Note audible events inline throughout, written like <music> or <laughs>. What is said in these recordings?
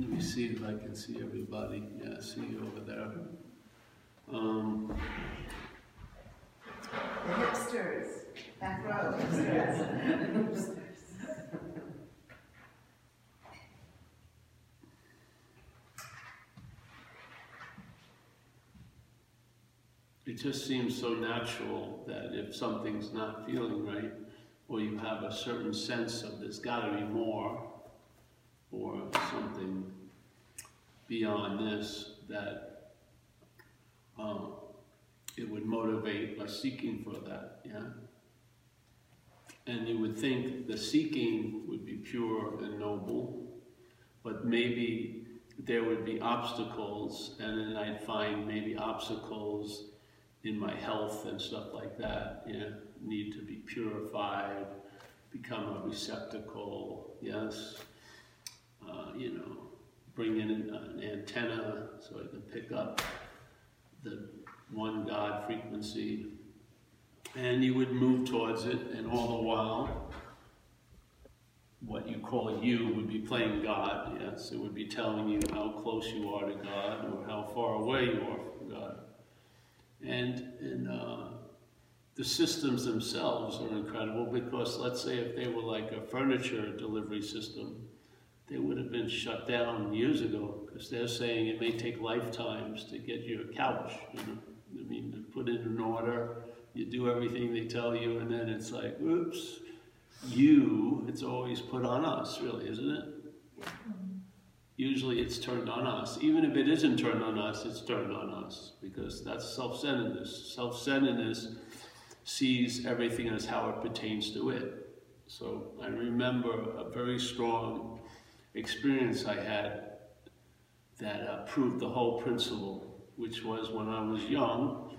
Let me see if I can see everybody. Yeah, I see you over there. Um, The hipsters, back row, hipsters. <laughs> it just seems so natural that if something's not feeling right, or you have a certain sense of there's got to be more, or something beyond this, that um, it would motivate a seeking for that, yeah? And you would think the seeking would be pure and noble, but maybe there would be obstacles, and then I'd find maybe obstacles in my health and stuff like that, yeah, need to be purified, become a receptacle, yes, uh, you know, bring in an, an antenna so I can pick up the one God frequency, and you would move towards it, and all the while, what you call you would be playing God, yes, it would be telling you how close you are to God or how far away you are from God. And, and uh, the systems themselves are incredible because let's say if they were like a furniture delivery system, they would have been shut down years ago because they're saying it may take lifetimes to get your couch. You know? I mean, to put it in order, you do everything they tell you, and then it's like, oops, you, it's always put on us, really, isn't it? Usually it's turned on us. Even if it isn't turned on us, it's turned on us because that's self-centeredness. Self-centeredness sees everything as how it pertains to it. So I remember a very strong experience I had that uh, proved the whole principle, which was when I was young,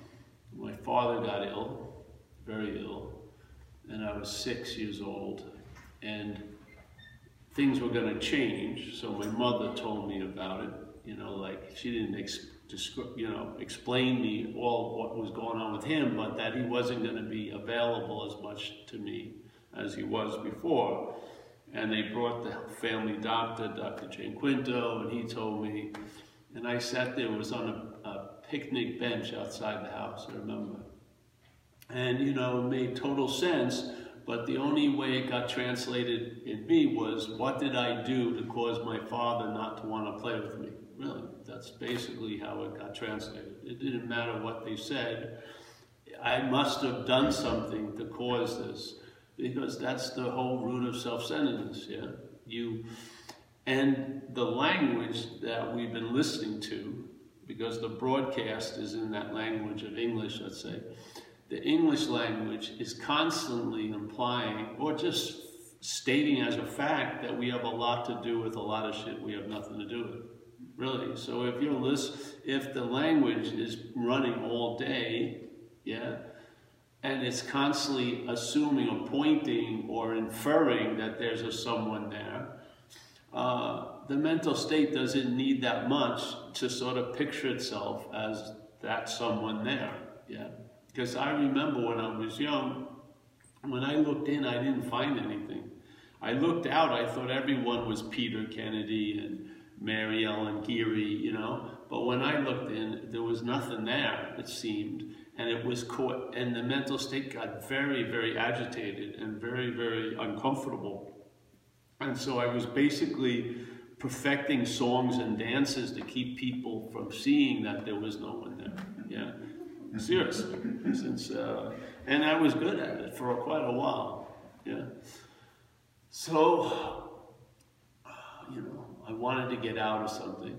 my father got ill, very ill, and I was six years old, and things were going to change. So my mother told me about it. You know, like she didn't you know explain me all what was going on with him, but that he wasn't going to be available as much to me as he was before. And they brought the family doctor, Dr. Jane Quinto, and he told me. And I sat there, was on a, a picnic bench outside the house, I remember. And, you know, it made total sense, but the only way it got translated in me was, what did I do to cause my father not to want to play with me? Really, that's basically how it got translated. It didn't matter what they said. I must have done something to cause this because that's the whole root of self-centeredness, yeah? You, and the language that we've been listening to, because the broadcast is in that language of English, let's say, the English language is constantly implying, or just stating as a fact, that we have a lot to do with a lot of shit we have nothing to do with. Really. So if you're list, if the language is running all day, yeah, and it's constantly assuming or pointing or inferring that there's a someone there, uh, the mental state doesn't need that much to sort of picture itself as that someone there. Yeah. Because I remember when I was young, when I looked in, I didn't find anything. I looked out, I thought everyone was Peter Kennedy and Mary Ellen Geary, you know. But when I looked in, there was nothing there, it seemed. And it was caught, and the mental state got very, very agitated and very, very uncomfortable. And so I was basically perfecting songs and dances to keep people from seeing that there was no one there. Yeah. Seriously, since uh, and I was good at it for quite a while. Yeah. So, you know, I wanted to get out of something,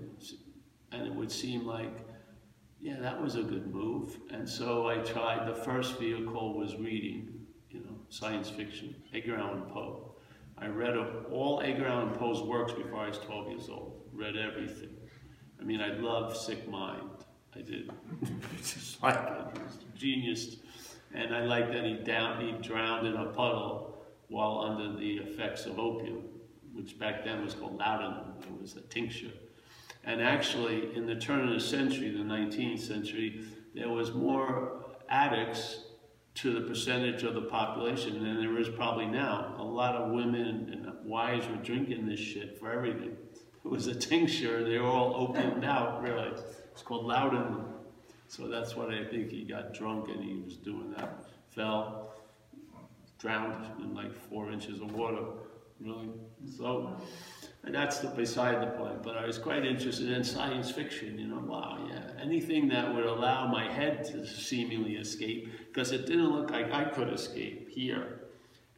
and it would seem like, yeah, that was a good move. And so I tried. The first vehicle was reading, you know, science fiction, Edgar Allan Poe. I read all Edgar Allan Poe's works before I was 12 years old. Read everything. I mean, I love Sick Mind. I did. <laughs> just like it. Genius. And I like that he, down, he drowned in a puddle while under the effects of opium, which back then was called laudanum. It was a tincture. And actually, in the turn of the century, the 19th century, there was more addicts to the percentage of the population than there is probably now. A lot of women and wives were drinking this shit for everything. it was a tincture. They were all opened out, really. It's called laudanum. So that's what I think he got drunk and he was doing that. Fell, drowned in like four inches of water, really. So and that's the, beside the point. But I was quite interested in science fiction. You know, wow, yeah, anything that would allow my head to seemingly escape, because it didn't look like I could escape here.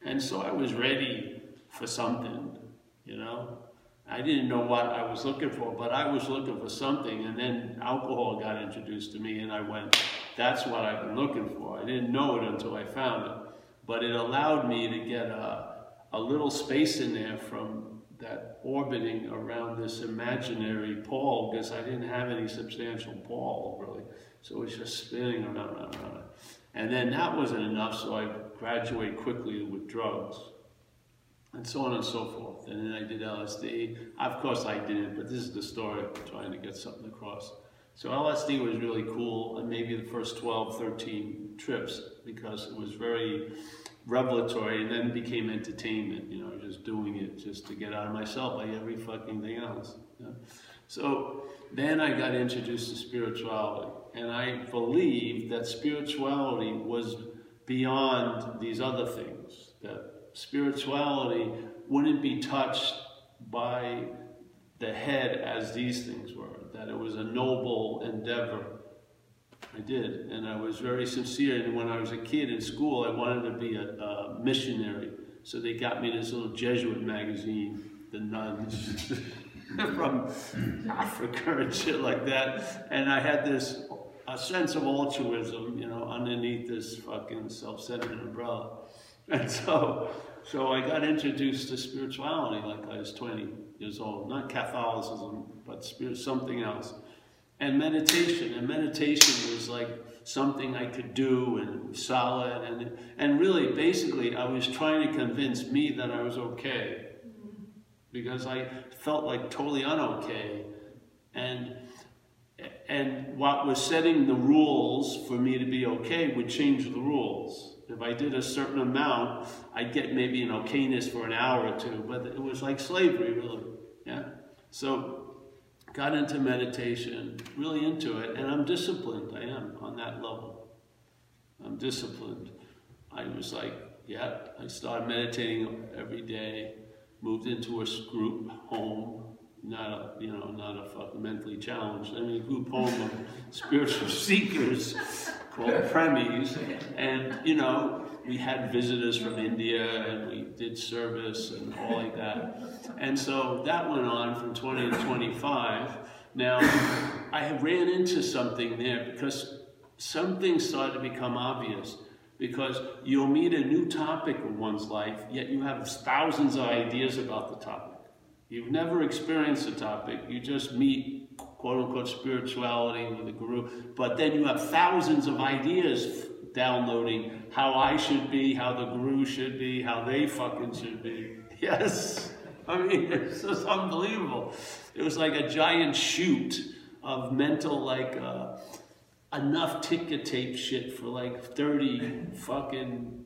And so I was ready for something. You know, I didn't know what I was looking for, but I was looking for something. And then alcohol got introduced to me, and I went, "That's what I've been looking for." I didn't know it until I found it, but it allowed me to get a a little space in there from that orbiting around this imaginary pole because I didn't have any substantial ball really. So it was just spinning around, around, around. And then that wasn't enough, so I graduated quickly with drugs and so on and so forth. And then I did LSD. Of course I didn't, but this is the story of trying to get something across. So LSD was really cool, and maybe the first 12, 13 trips, because it was very revelatory and then became entertainment, you know, just doing it just to get out of myself like every fucking thing else. You know? So then I got introduced to spirituality and I believed that spirituality was beyond these other things, that spirituality wouldn't be touched by the head as these things were, that it was a noble endeavor I did, and I was very sincere. And when I was a kid in school, I wanted to be a, a missionary. So they got me this little Jesuit magazine, The Nuns, <laughs> from Africa and shit like that. And I had this a sense of altruism, you know, underneath this fucking self-centered umbrella. <laughs> And so, so I got introduced to spirituality like I was 20 years old. Not Catholicism, but spirit, something else and meditation. And meditation was like something I could do and solid. And, and really, basically, I was trying to convince me that I was okay because I felt like totally unokay. And, and what was setting the rules for me to be okay would change the rules. If I did a certain amount, I'd get maybe an okayness for an hour or two, but it was like slavery, really. Yeah. So got into meditation, really into it, and I'm disciplined. I am on that level. I'm disciplined. I was like, yeah, I started meditating every day, moved into a group home, not a, you know, not a fucking mentally challenged, I mean, a group home of <laughs> spiritual seekers called <laughs> Premies, and, you know, we had visitors from India and we did service and all like that. And so that went on from 20 to 25. Now, I ran into something there because something started to become obvious because you'll meet a new topic in one's life, yet you have thousands of ideas about the topic. You've never experienced the topic, you just meet quote unquote spirituality with a guru, but then you have thousands of ideas downloading how I should be, how the guru should be, how they fucking should be. <laughs> Yes. I mean, <laughs> it's just unbelievable. It was like a giant shoot of mental, like, uh, enough ticker tape shit for like 30 fucking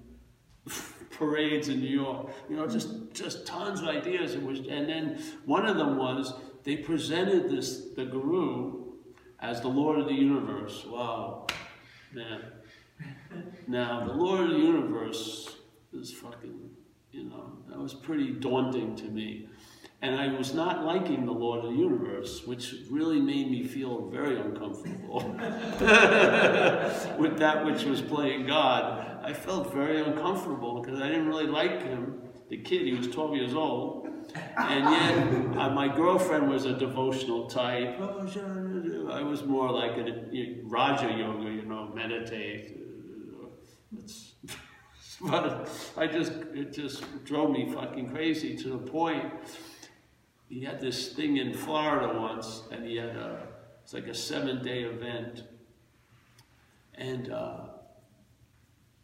<laughs> parades in New York. You know, just just tons of ideas. It was, and then one of them was they presented this the guru as the Lord of the universe. Wow, man. Now, the Lord of the universe is fucking, you know, that was pretty daunting to me. And I was not liking the Lord of the universe, which really made me feel very uncomfortable <laughs> with that which was playing God. I felt very uncomfortable because I didn't really like him, the kid. He was 12 years old. And yet, uh, my girlfriend was a devotional type. I was more like a Raja Yoga, you know, meditate, it's, <laughs> but I just, it just drove me fucking crazy to the point. He had this thing in Florida once, and he had a, it's like a seven day event. And uh,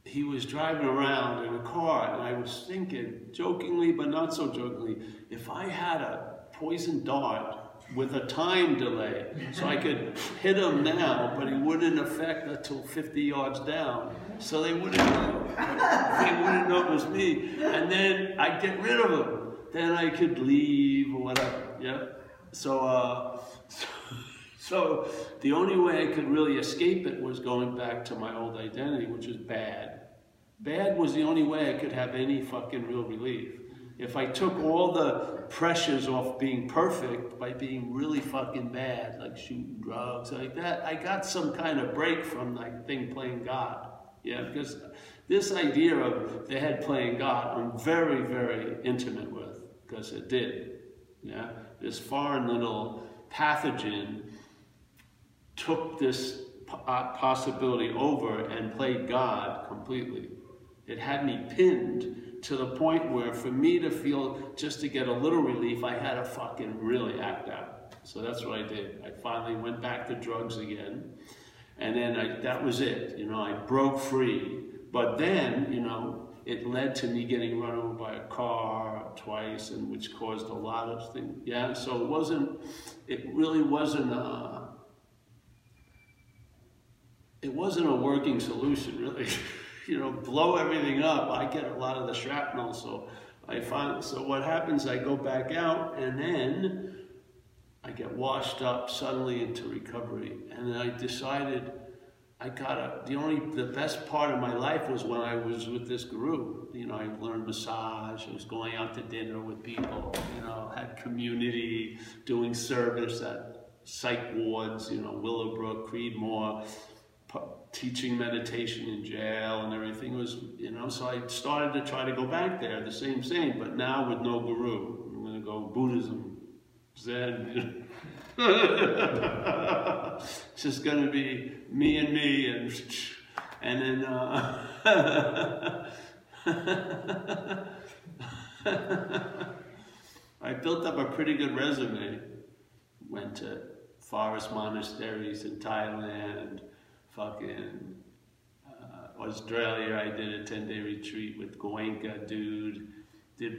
he was driving around in a car, and I was thinking, jokingly but not so jokingly, if I had a poison dart with a time delay, so I could hit him now, but he wouldn't affect until 50 yards down. So they wouldn't know. They wouldn't know it was me. And then I'd get rid of them. Then I could leave or whatever. Yeah. so, uh, <laughs> so, so the only way I could really escape it was going back to my old identity, which is bad. Bad was the only way I could have any fucking real relief. If I took all the pressures off being perfect by being really fucking bad, like shooting drugs, like that, I got some kind of break from that thing playing God. Yeah, because this idea of the head playing God, I'm very, very intimate with, because it did. Yeah, this foreign little pathogen took this uh, possibility over and played God completely. It had me pinned to the point where for me to feel, just to get a little relief, I had to fucking really act out. So that's what I did. I finally went back to drugs again. And then I, that was it. You know, I broke free. But then, you know, it led to me getting run over by a car twice, and which caused a lot of things. Yeah, so it wasn't, it really wasn't a, it wasn't a working solution, really. <laughs> you know, blow everything up, I get a lot of the shrapnel. So I find, so what happens, I go back out and then I get washed up suddenly into recovery. And then I decided I got a, the only, the best part of my life was when I was with this guru. You know, I learned massage, I was going out to dinner with people, you know, had community, doing service at psych wards, you know, Willowbrook, Creedmoor teaching meditation in jail and everything was, you know, so I started to try to go back there, the same thing, but now with no guru. I'm going to go Buddhism, Zen. it's <laughs> just going to be me and me and and then uh, <laughs> I built up a pretty good resume. Went to forest monasteries in Thailand, fucking uh, Australia. I did a 10 day retreat with Goenka dude, did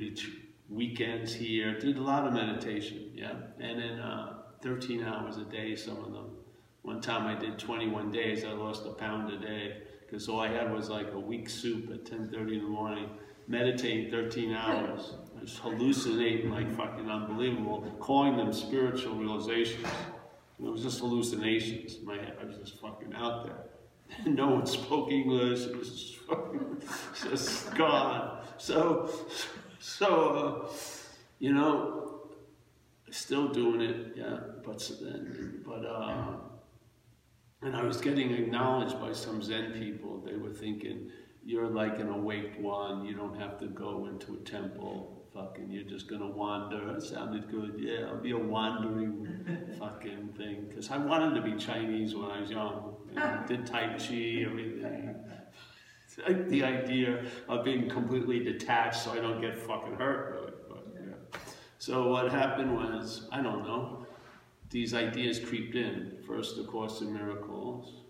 weekends here, did a lot of meditation, yeah. And then uh, 13 hours a day, some of them. One time I did 21 days, I lost a pound a day because all I had was like a weak soup at 10.30 in the morning, meditating 13 hours. Was hallucinating like fucking unbelievable, calling them spiritual realizations. It was just hallucinations. in My head, I was just fucking out there. <laughs> no one spoke English. It was just, <laughs> just gone. So, so, uh, you know, still doing it, yeah. But then, but uh, and I was getting acknowledged by some Zen people. They were thinking, "You're like an awake one. You don't have to go into a temple." fucking, you're just gonna wander. It sounded good. Yeah, I'll be a wandering <laughs> fucking thing. Because I wanted to be Chinese when I was young. You know, <laughs> did Tai Chi, everything. Like the idea of being completely detached so I don't get fucking hurt, really. But, yeah. So what happened was, I don't know, these ideas creeped in. First, the Course in Miracles.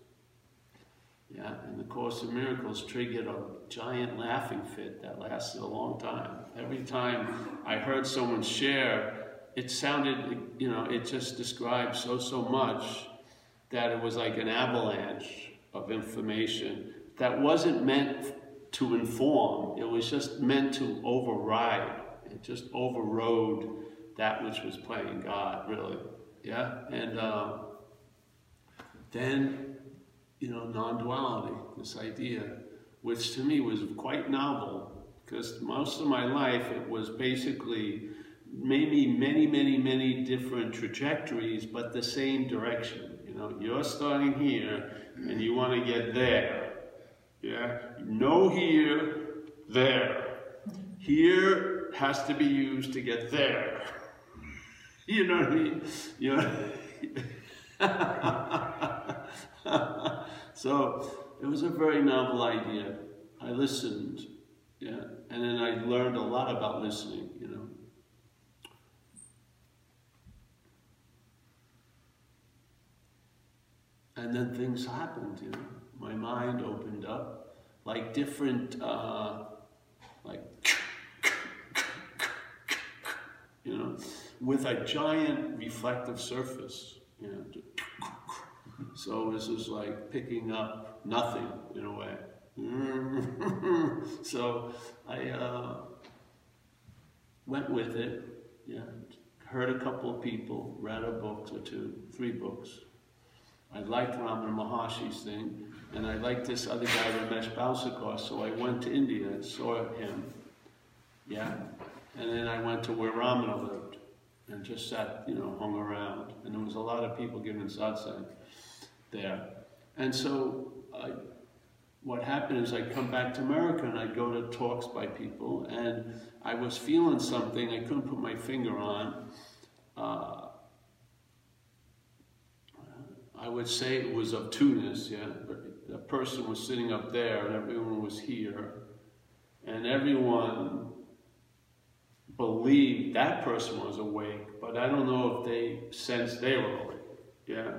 Yeah, and the Course in Miracles triggered a giant laughing fit that lasted a long time. Every time I heard someone share, it sounded, you know, it just described so, so much that it was like an avalanche of information that wasn't meant to inform, it was just meant to override. It just overrode that which was playing God, really. Yeah? And uh, then you know, non-duality, this idea, which to me was quite novel, because most of my life it was basically maybe many, many, many different trajectories, but the same direction. You know, you're starting here, and you want to get there. Yeah? No here, there. Here has to be used to get there. <laughs> You know what I mean? You know? <laughs> So it was a very novel idea. I listened, yeah, and then I learned a lot about listening, you know. And then things happened, you know. My mind opened up, like different, uh, like, you know, with a giant reflective surface, you know. So this is like picking up nothing in a way. <laughs> so I uh, went with it, yeah, heard a couple of people, read a book or two, three books. I liked Ramana Maharshi's thing, and I liked this other guy, Ramesh Balsekar, so I went to India and saw him. Yeah? And then I went to where Ramana lived and just sat, you know, hung around. And there was a lot of people giving satsang there. And so I, what happened is I'd come back to America and I'd go to talks by people, and I was feeling something I couldn't put my finger on. Uh, I would say it was obtuseness, yeah. The person was sitting up there and everyone was here. And everyone believed that person was awake, but I don't know if they sensed they were awake. Yeah.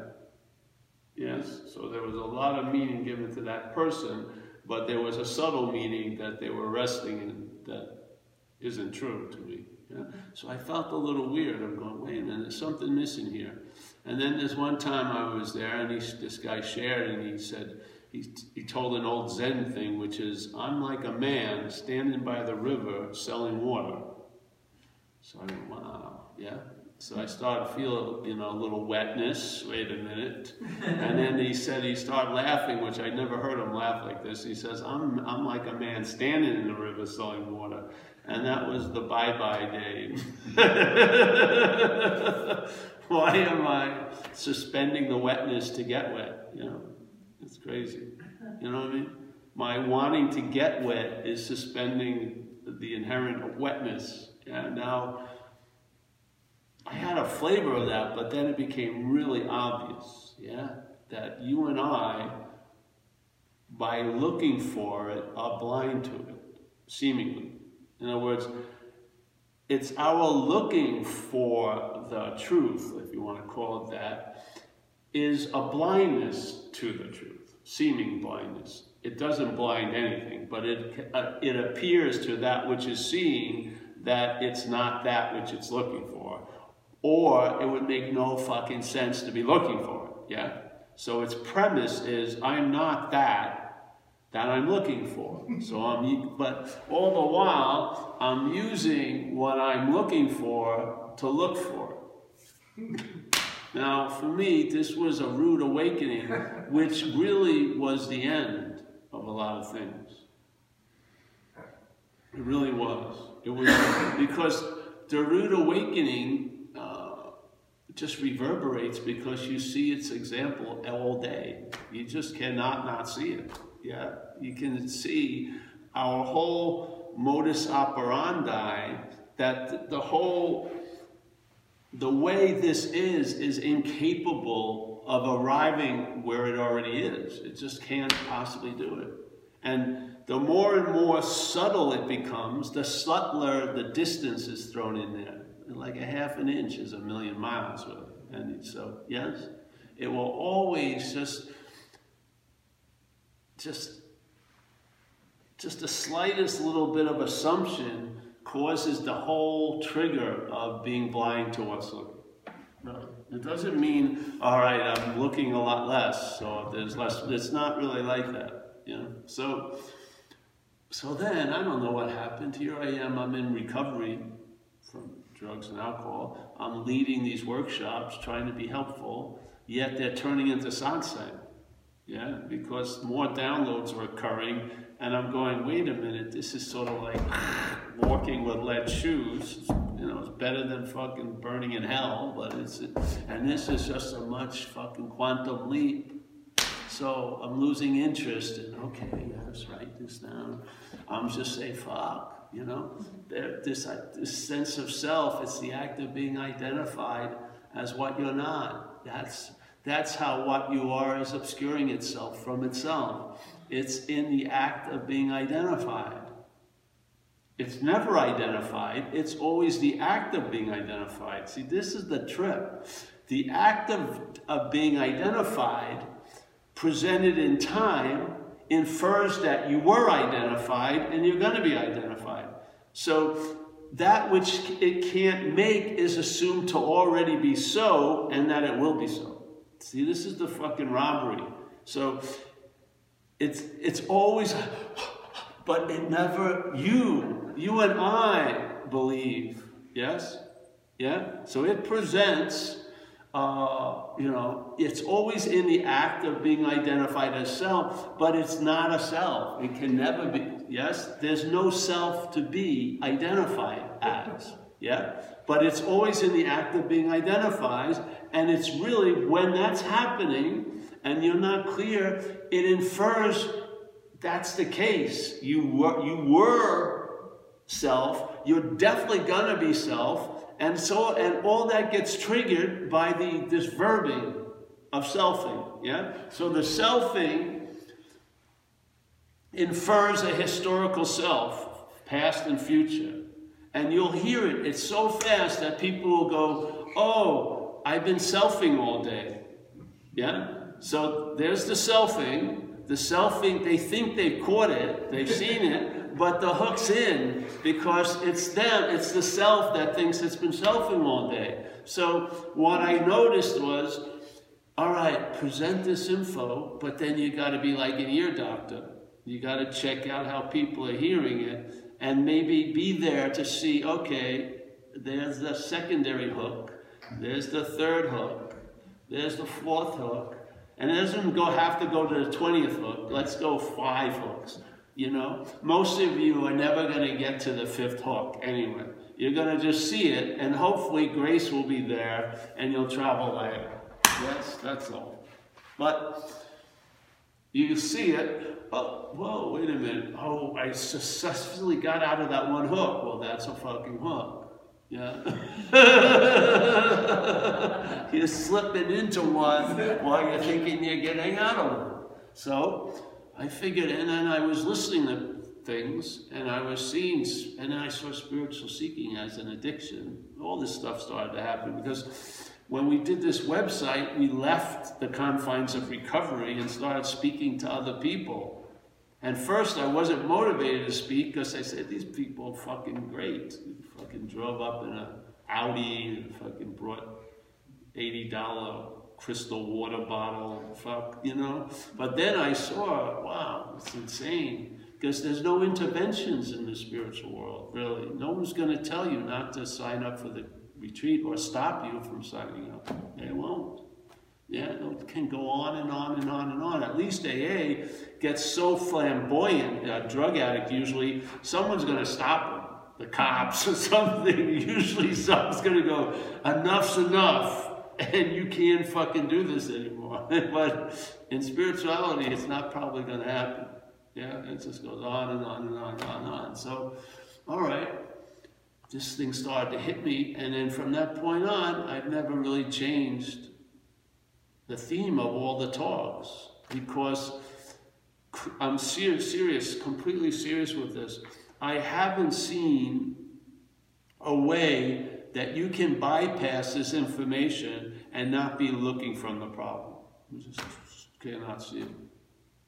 Yes. So there was a lot of meaning given to that person, but there was a subtle meaning that they were resting in that isn't true to me. Yeah? So I felt a little weird. I'm going, wait a minute, there's something missing here. And then there's one time I was there, and he, this guy shared, and he said, he, he told an old Zen thing, which is, I'm like a man standing by the river selling water. So I went, wow, yeah. So I started to feel, you know, a little wetness. Wait a minute. and then he said he started laughing, which I never heard him laugh like this. He says, I'm, I'm like a man standing in the river selling water. And that was the bye-bye day. <laughs> <laughs> Why am I suspending the wetness to get wet? You know, it's crazy. You know what I mean? My wanting to get wet is suspending the inherent wetness. And now I had a flavor of that, but then it became really obvious, yeah, that you and I, by looking for it, are blind to it, seemingly. In other words, it's our looking for the truth, if you want to call it that, is a blindness to the truth, seeming blindness. It doesn't blind anything, but it, uh, it appears to that which is seeing that it's not that which it's looking for. Or it would make no fucking sense to be looking for it, yeah? So its premise is, I'm not that, that I'm looking for. So I'm, but all the while, I'm using what I'm looking for to look for. Now, for me, this was a rude awakening, which really was the end of a lot of things. It really was. It was because the rude awakening uh, just reverberates because you see its example all day. You just cannot not see it. Yeah, you can see our whole modus operandi that the whole the way this is is incapable of arriving where it already is. It just can't possibly do it. And the more and more subtle it becomes, the subtler the distance is thrown in there. Like a half an inch is a million miles. And so, yes, it will always just just just the slightest little bit of assumption causes the whole trigger of being blind to what's looking. No, it doesn't mean, all right, I'm looking a lot less, so there's less. It's not really like that, you know. So, so then I don't know what happened. Here I am. I'm in recovery from drugs and alcohol. I'm leading these workshops, trying to be helpful. Yet they're turning into satsang yeah, because more downloads are occurring, and I'm going, wait a minute, this is sort of like walking with lead shoes. You know, it's better than fucking burning in hell, but it's, and this is just a much fucking quantum leap. So I'm losing interest in, okay, let's write this down. I'm just say, fuck, you know? This, uh, this sense of self, it's the act of being identified as what you're not. That's that's how what you are is obscuring itself from itself. It's in the act of being identified. It's never identified, it's always the act of being identified. See, this is the trip. The act of, of being identified, presented in time, infers that you were identified and you're going to be identified. So that which it can't make is assumed to already be so and that it will be so. See, this is the fucking robbery. So it's it's always but it never you you and I believe, yes? Yeah? So it presents, uh, you know, it's always in the act of being identified as self, but it's not a self. It can never be. Yes? There's no self to be identified as. Yeah? But it's always in the act of being identified, and it's really when that's happening and you're not clear, it infers that's the case. You were, you were self, you're definitely gonna be self, and so and all that gets triggered by the this verbing of selfing. Yeah? So the selfing infers a historical self, past and future. And you'll hear it. It's so fast that people will go, Oh, I've been selfing all day. Yeah? So there's the selfing. The selfing, they think they've caught it, they've seen it, but the hook's in because it's them, it's the self that thinks it's been selfing all day. So what I noticed was, all right, present this info, but then you got to be like an ear doctor. You got to check out how people are hearing it and maybe be there to see, okay, there's the secondary hook, there's the third hook, there's the fourth hook, and it doesn't go have to go to the 20th hook. Let's go five hooks. You know, most of you are never going to get to the fifth hook anyway. You're going to just see it, and hopefully grace will be there, and you'll travel there. Yes, that's all. But you see it. Oh, whoa, wait a minute. Oh, I successfully got out of that one hook. Well, that's a fucking hook. Yeah. <laughs> you're slipping into one while you're thinking you're getting out of one. So I figured, and then I was listening to things, and I was seeing, and I saw spiritual seeking as an addiction. All this stuff started to happen because when we did this website, we left the confines of recovery and started speaking to other people. And first, I wasn't motivated to speak because I said, these people are fucking great. Fucking drove up in a Audi and fucking brought $80 crystal water bottle, fuck, you know? But then I saw, wow, it's insane. Because there's no interventions in the spiritual world, really. No one's going to tell you not to sign up for the retreat or stop you from signing up. They won't. Yeah, it can go on and on and on and on. At least AA gets so flamboyant, a drug addict usually, someone's going to stop. The cops or <laughs> something. Usually something's to go, enough's enough, and you can't fucking do this anymore. <laughs> but in spirituality, it's not probably to happen. Yeah, it just goes on and on and on and on and on. So, all right, this thing started to hit me, and then from that point on, I've never really changed the theme of all the talks because I'm serious, serious, completely serious with this. I haven't seen a way that you can bypass this information and not be looking from the problem. You just cannot see it.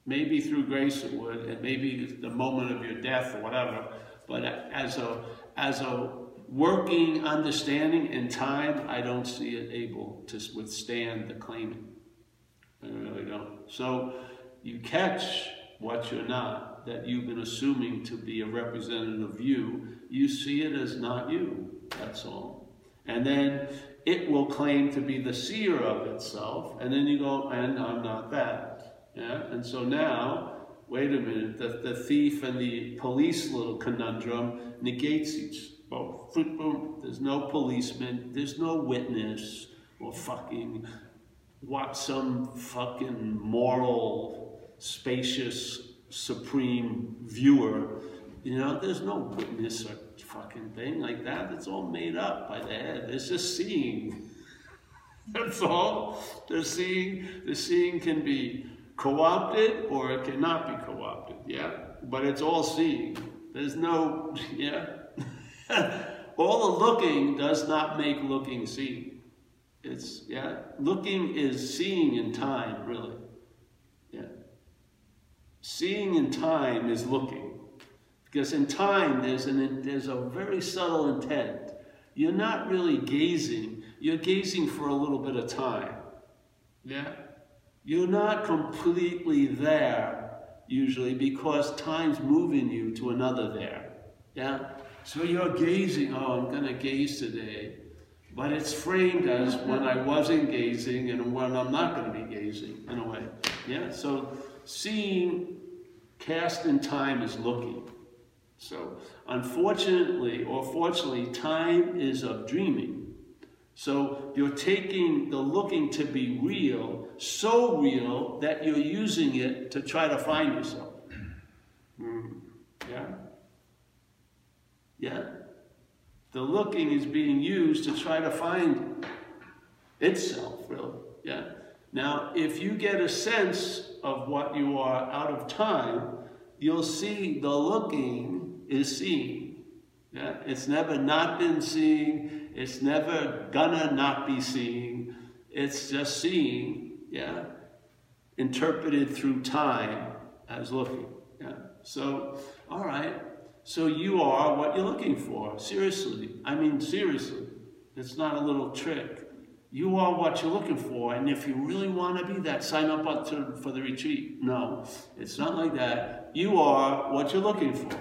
Maybe through grace it would, and maybe the moment of your death or whatever. But as a as a working understanding in time, I don't see it able to withstand the claiming. I really don't. So you catch what you're not, that you've been assuming to be a representative of you, you see it as not you. That's all. And then it will claim to be the seer of itself, and then you go, and I'm not that. Yeah? And so now, wait a minute, the, the thief and the police little conundrum negates each both. There's no policeman, there's no witness, or fucking what some fucking moral, spacious, supreme viewer. You know, there's no witness or fucking thing like that. It's all made up by the head. It's just seeing. <laughs> That's all. The seeing, the seeing can be co-opted or it cannot be co-opted. Yeah, but it's all seeing. There's no, <laughs> yeah. <laughs> all the looking does not make looking see. It's, yeah, looking is seeing in time, really. Seeing in time is looking. Because in time, there's, an, there's a very subtle intent. You're not really gazing, you're gazing for a little bit of time. Yeah? You're not completely there, usually, because time's moving you to another there. Yeah? So you're gazing, oh, I'm going to gaze today but it's framed as when I wasn't gazing and when I'm not going to be gazing, in a way. Yeah, so seeing cast in time is looking. So, unfortunately or fortunately, time is of dreaming. So, you're taking the looking to be real, so real that you're using it to try to find yourself. Mm. Yeah? Yeah? The looking is being used to try to find itself, really. Yeah? Now, if you get a sense of what you are out of time, you'll see the looking is seeing. Yeah? It's never not been seeing. It's never gonna not be seeing. It's just seeing, yeah, interpreted through time as looking. Yeah. So, all right. So you are what you're looking for. Seriously. I mean, seriously. It's not a little trick. You are what you're looking for, and if you really want to be that, sign up for the retreat. No, it's not like that. You are what you're looking for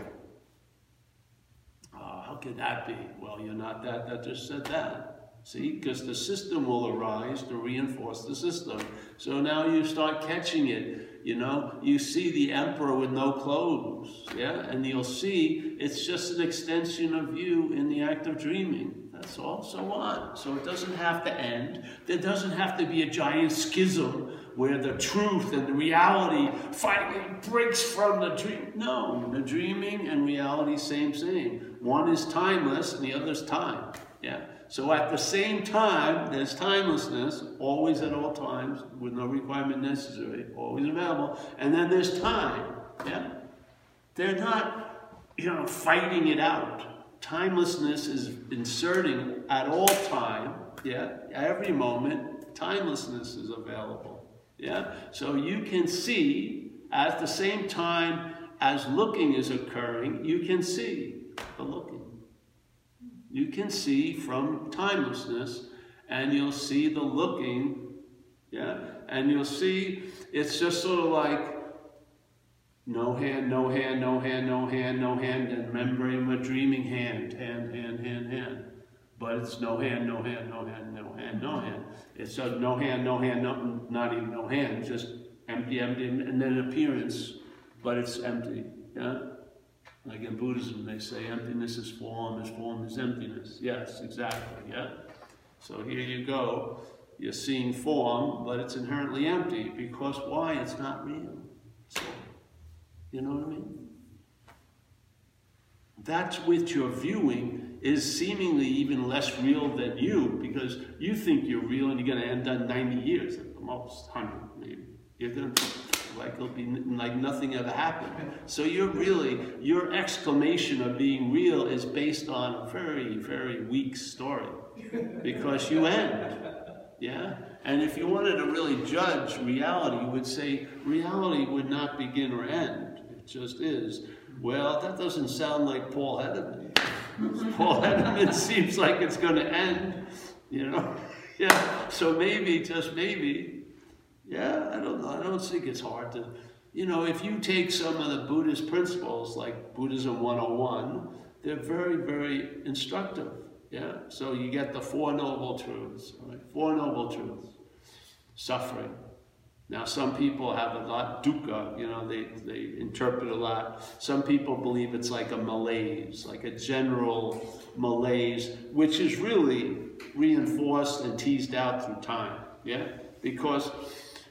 Oh, how could that be? Well, you're not that that just said that. See, because the system will arise to reinforce the system. So now you start catching it. You know, you see the emperor with no clothes, yeah, and you'll see it's just an extension of you in the act of dreaming. That's all. So what? So it doesn't have to end. There doesn't have to be a giant schism where the truth and the reality finally breaks from the dream. No, the dreaming and reality, same, same. One is timeless and the other is time. Yeah. So at the same time, there's timelessness, always at all times, with no requirement necessary, always available. And then there's time. Yeah. They're not, you know, fighting it out. Timelessness is inserting at all time, yeah, every moment, timelessness is available. Yeah? So you can see at the same time as looking is occurring, you can see the looking. You can see from timelessness and you'll see the looking, yeah? And you'll see it's just sort of like no hand, no hand, no hand, no hand, no hand, and remembering a dreaming hand, hand, hand, hand, hand. But it's no hand, no hand, no hand, no hand, no hand. It's a no hand, no hand, no, not even no hand, just empty, empty, and then appearance, but it's empty. Yeah? Like in Buddhism, they say emptiness is form, is form is emptiness. Yes, exactly. Yeah? So here you go. You're seeing form, but it's inherently empty because why? It's not real. So, you know what I mean? That's which you're viewing is seemingly even less real than you because you think you're real and you're going to end up 90 years at the most, 100 maybe. You're going to like it'll be like nothing ever happened. So you're really, your exclamation of being real is based on a very, very weak story because you end. Yeah? And if you wanted to really judge reality, you would say reality would not begin or end. It just is. Well, that doesn't sound like Paul Hedderman. <laughs> Paul Hedderman seems like it's going to end, you know? <laughs> Yeah, so maybe, just maybe, yeah, I don't know. I don't think it's hard to, you know, if you take some of the Buddhist principles, like Buddhism 101, they're very, very instructive. Yeah, so you get the Four Noble Truths, right? Four Noble Truths. Suffering, now, some people have a lot dukkha, you know, they, they interpret a lot. Some people believe it's like a malaise, like a general malaise, which is really reinforced and teased out through time, yeah? Because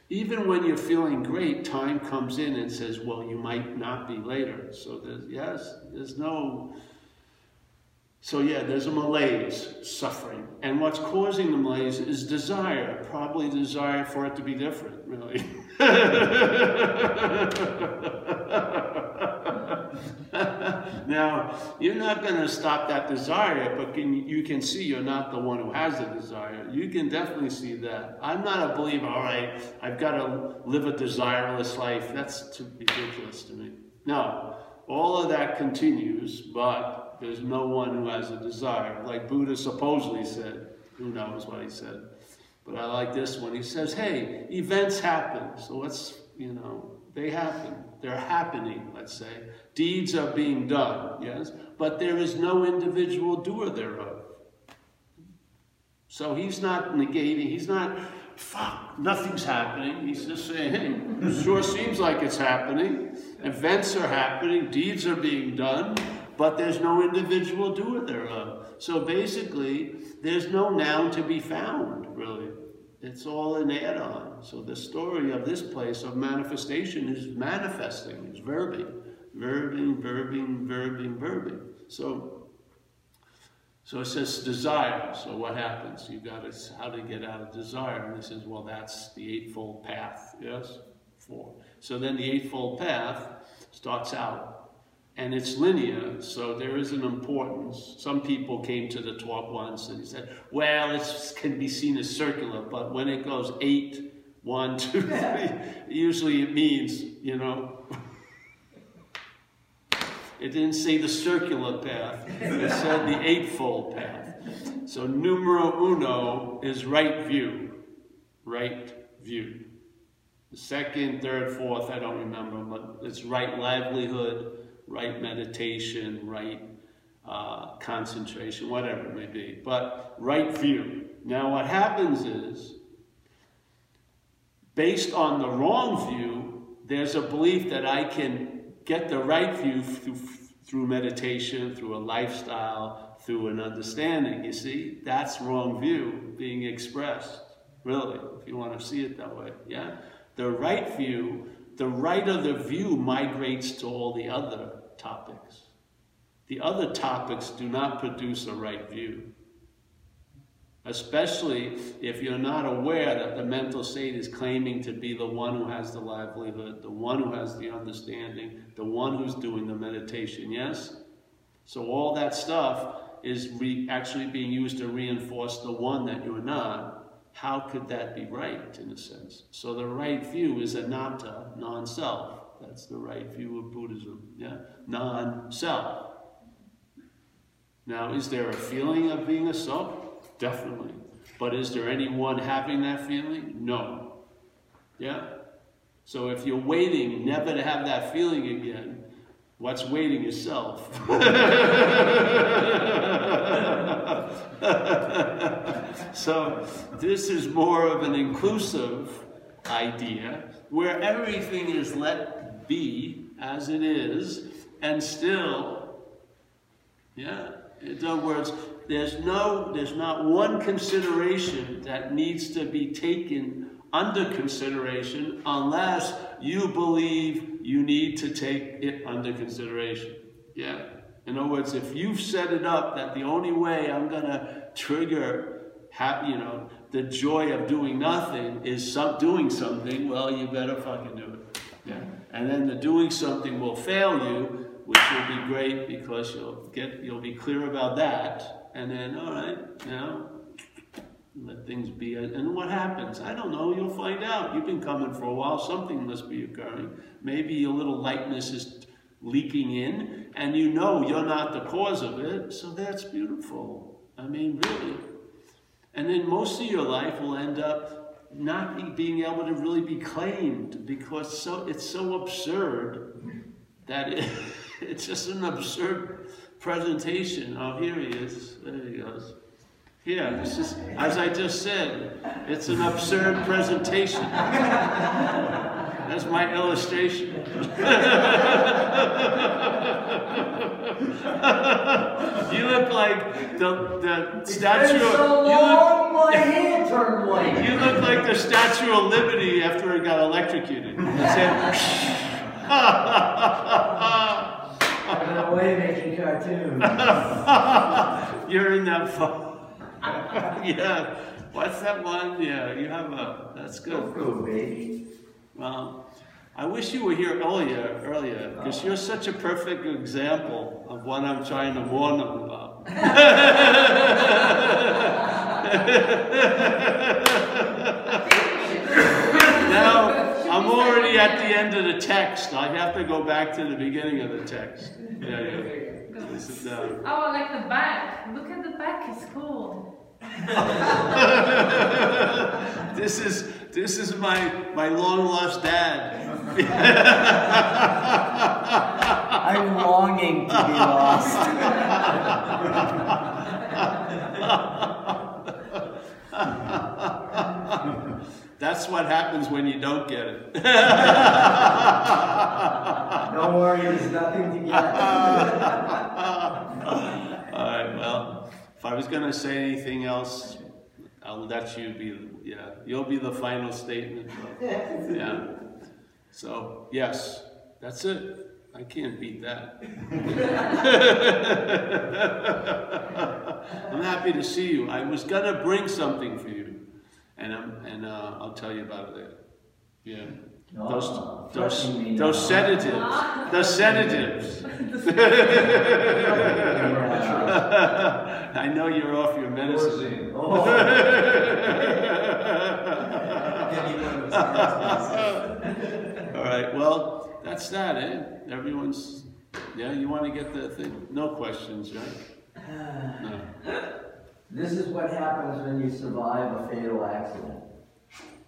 even when you're feeling great, time comes in and says, well, you might not be later. So there's, yes, there's no so yeah, there's a malaise, suffering. And what's causing the malaise is desire, probably desire for it to be different, really. <laughs> now, you're not going to stop that desire, but can, you can see you're not the one who has the desire. You can definitely see that. I'm not a believer, all right, I've got to live a desireless life. That's too ridiculous to me. No, all of that continues, but there's no one who has a desire. Like Buddha supposedly said. Who knows what he said. But I like this one. He says, hey, events happen. So let's, you know, they happen. They're happening, let's say. Deeds are being done, yes? But there is no individual doer thereof. So he's not negating, he's not, fuck, nothing's happening. He's just saying, hey, sure seems like it's happening. Events are happening, deeds are being done, but there's no individual doer thereof. So basically, there's no noun to be found, really. It's all an add-on. So the story of this place of manifestation is manifesting, it's verbing. Verbing, verbing, verbing, verbing. So so it says desire. So what happens? You got to how to get out of desire. And he says, well, that's the eightfold path. Yes, four. So then the eightfold path starts out, and it's linear. So there is an importance. Some people came to the talk once and he said, well, it can be seen as circular, but when it goes eight, one, two, <laughs> three, usually it means you know. <laughs> It didn't say the circular path, it said the eightfold path. So numero uno is right view, right view. The second, third, fourth, I don't remember, but it's right livelihood, right meditation, right uh, concentration, whatever it may be. But right view. Now, what happens is, based on the wrong view, there's a belief that I can get the right view through, through meditation, through a lifestyle, through an understanding. You see, that's wrong view being expressed, really, if you want to see it that way. Yeah? The right view, the right of the view migrates to all the other topics. The other topics do not produce a right view especially if you're not aware that the mental state is claiming to be the one who has the livelihood, the one who has the understanding, the one who's doing the meditation, yes? So all that stuff is actually being used to reinforce the one that you're not. How could that be right, in a sense? So the right view is anatta, non-self. That's the right view of Buddhism, yeah? Non-self. Now, is there a feeling of being a self? Definitely. But is there anyone having that feeling? No. Yeah? So if you're waiting never to have that feeling again, what's waiting is self. <laughs> so this is more of an inclusive idea where everything is let be as it is and still, yeah, in other words, there's no, there's not one consideration that needs to be taken under consideration unless you believe you need to take it under consideration. Yeah. In other words, if you've set it up that the only way I'm going to trigger, you know, the joy of doing nothing is some, doing something, well, you better fucking do it. Yeah. And then the doing something will fail you, which will be great because you'll get, you'll be clear about that and then, all right, now, let things be. And what happens? I don't know. You'll find out. You've been coming for a while. Something must be occurring. Maybe a little lightness is leaking in, and you know you're not the cause of it. So that's beautiful. I mean, really. And then most of your life will end up not being able to really be claimed because so it's so absurd that it, <laughs> it's just an absurd presentation. Oh, here he is. There he goes. Yeah, this is, as I just said, it's an absurd presentation. <laughs> That's my illustration. <laughs> you look like the, the statue of so long, hand turned white. You look like the Statue of Liberty after it got electrocuted. <laughs> I'm away making cartoons. <laughs> You're in that phone. yeah. What's that one? Yeah, you have a. That's good. Go, baby. Well, I wish you were here earlier, earlier, because oh. you're such a perfect example of what I'm trying to warn them about. <laughs> now, I'm already at the end of the text. I have to go back to the beginning of the text. Yeah, yeah. Sit down. Uh, oh, like the back. Look at the back. It's cool. <laughs> this is this is my my long lost dad. <laughs> I'm longing to be lost. <laughs> That's what happens when you don't get it. <laughs> Don't worry, there's nothing to get. All right, well, if I was gonna say anything else, I'll let you be, yeah, you'll be the final statement. Yeah. So, yes, that's it. I can't beat that. <laughs> I'm happy to see you. I was gonna bring something for you, and I'm, and, uh, I'll tell you about it later. Yeah. Those, Oh, those, threatening those now. sedatives, <laughs> <laughs> the <laughs> sedatives. I know you're off your medicine. Oh. All right, well, that's that, eh? Everyone's, yeah, you want to get the thing? No questions, right? No. This is what happens when you survive a fatal accident.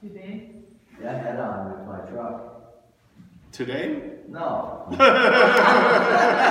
You did? Yeah, head on with my truck. Today? No. <laughs>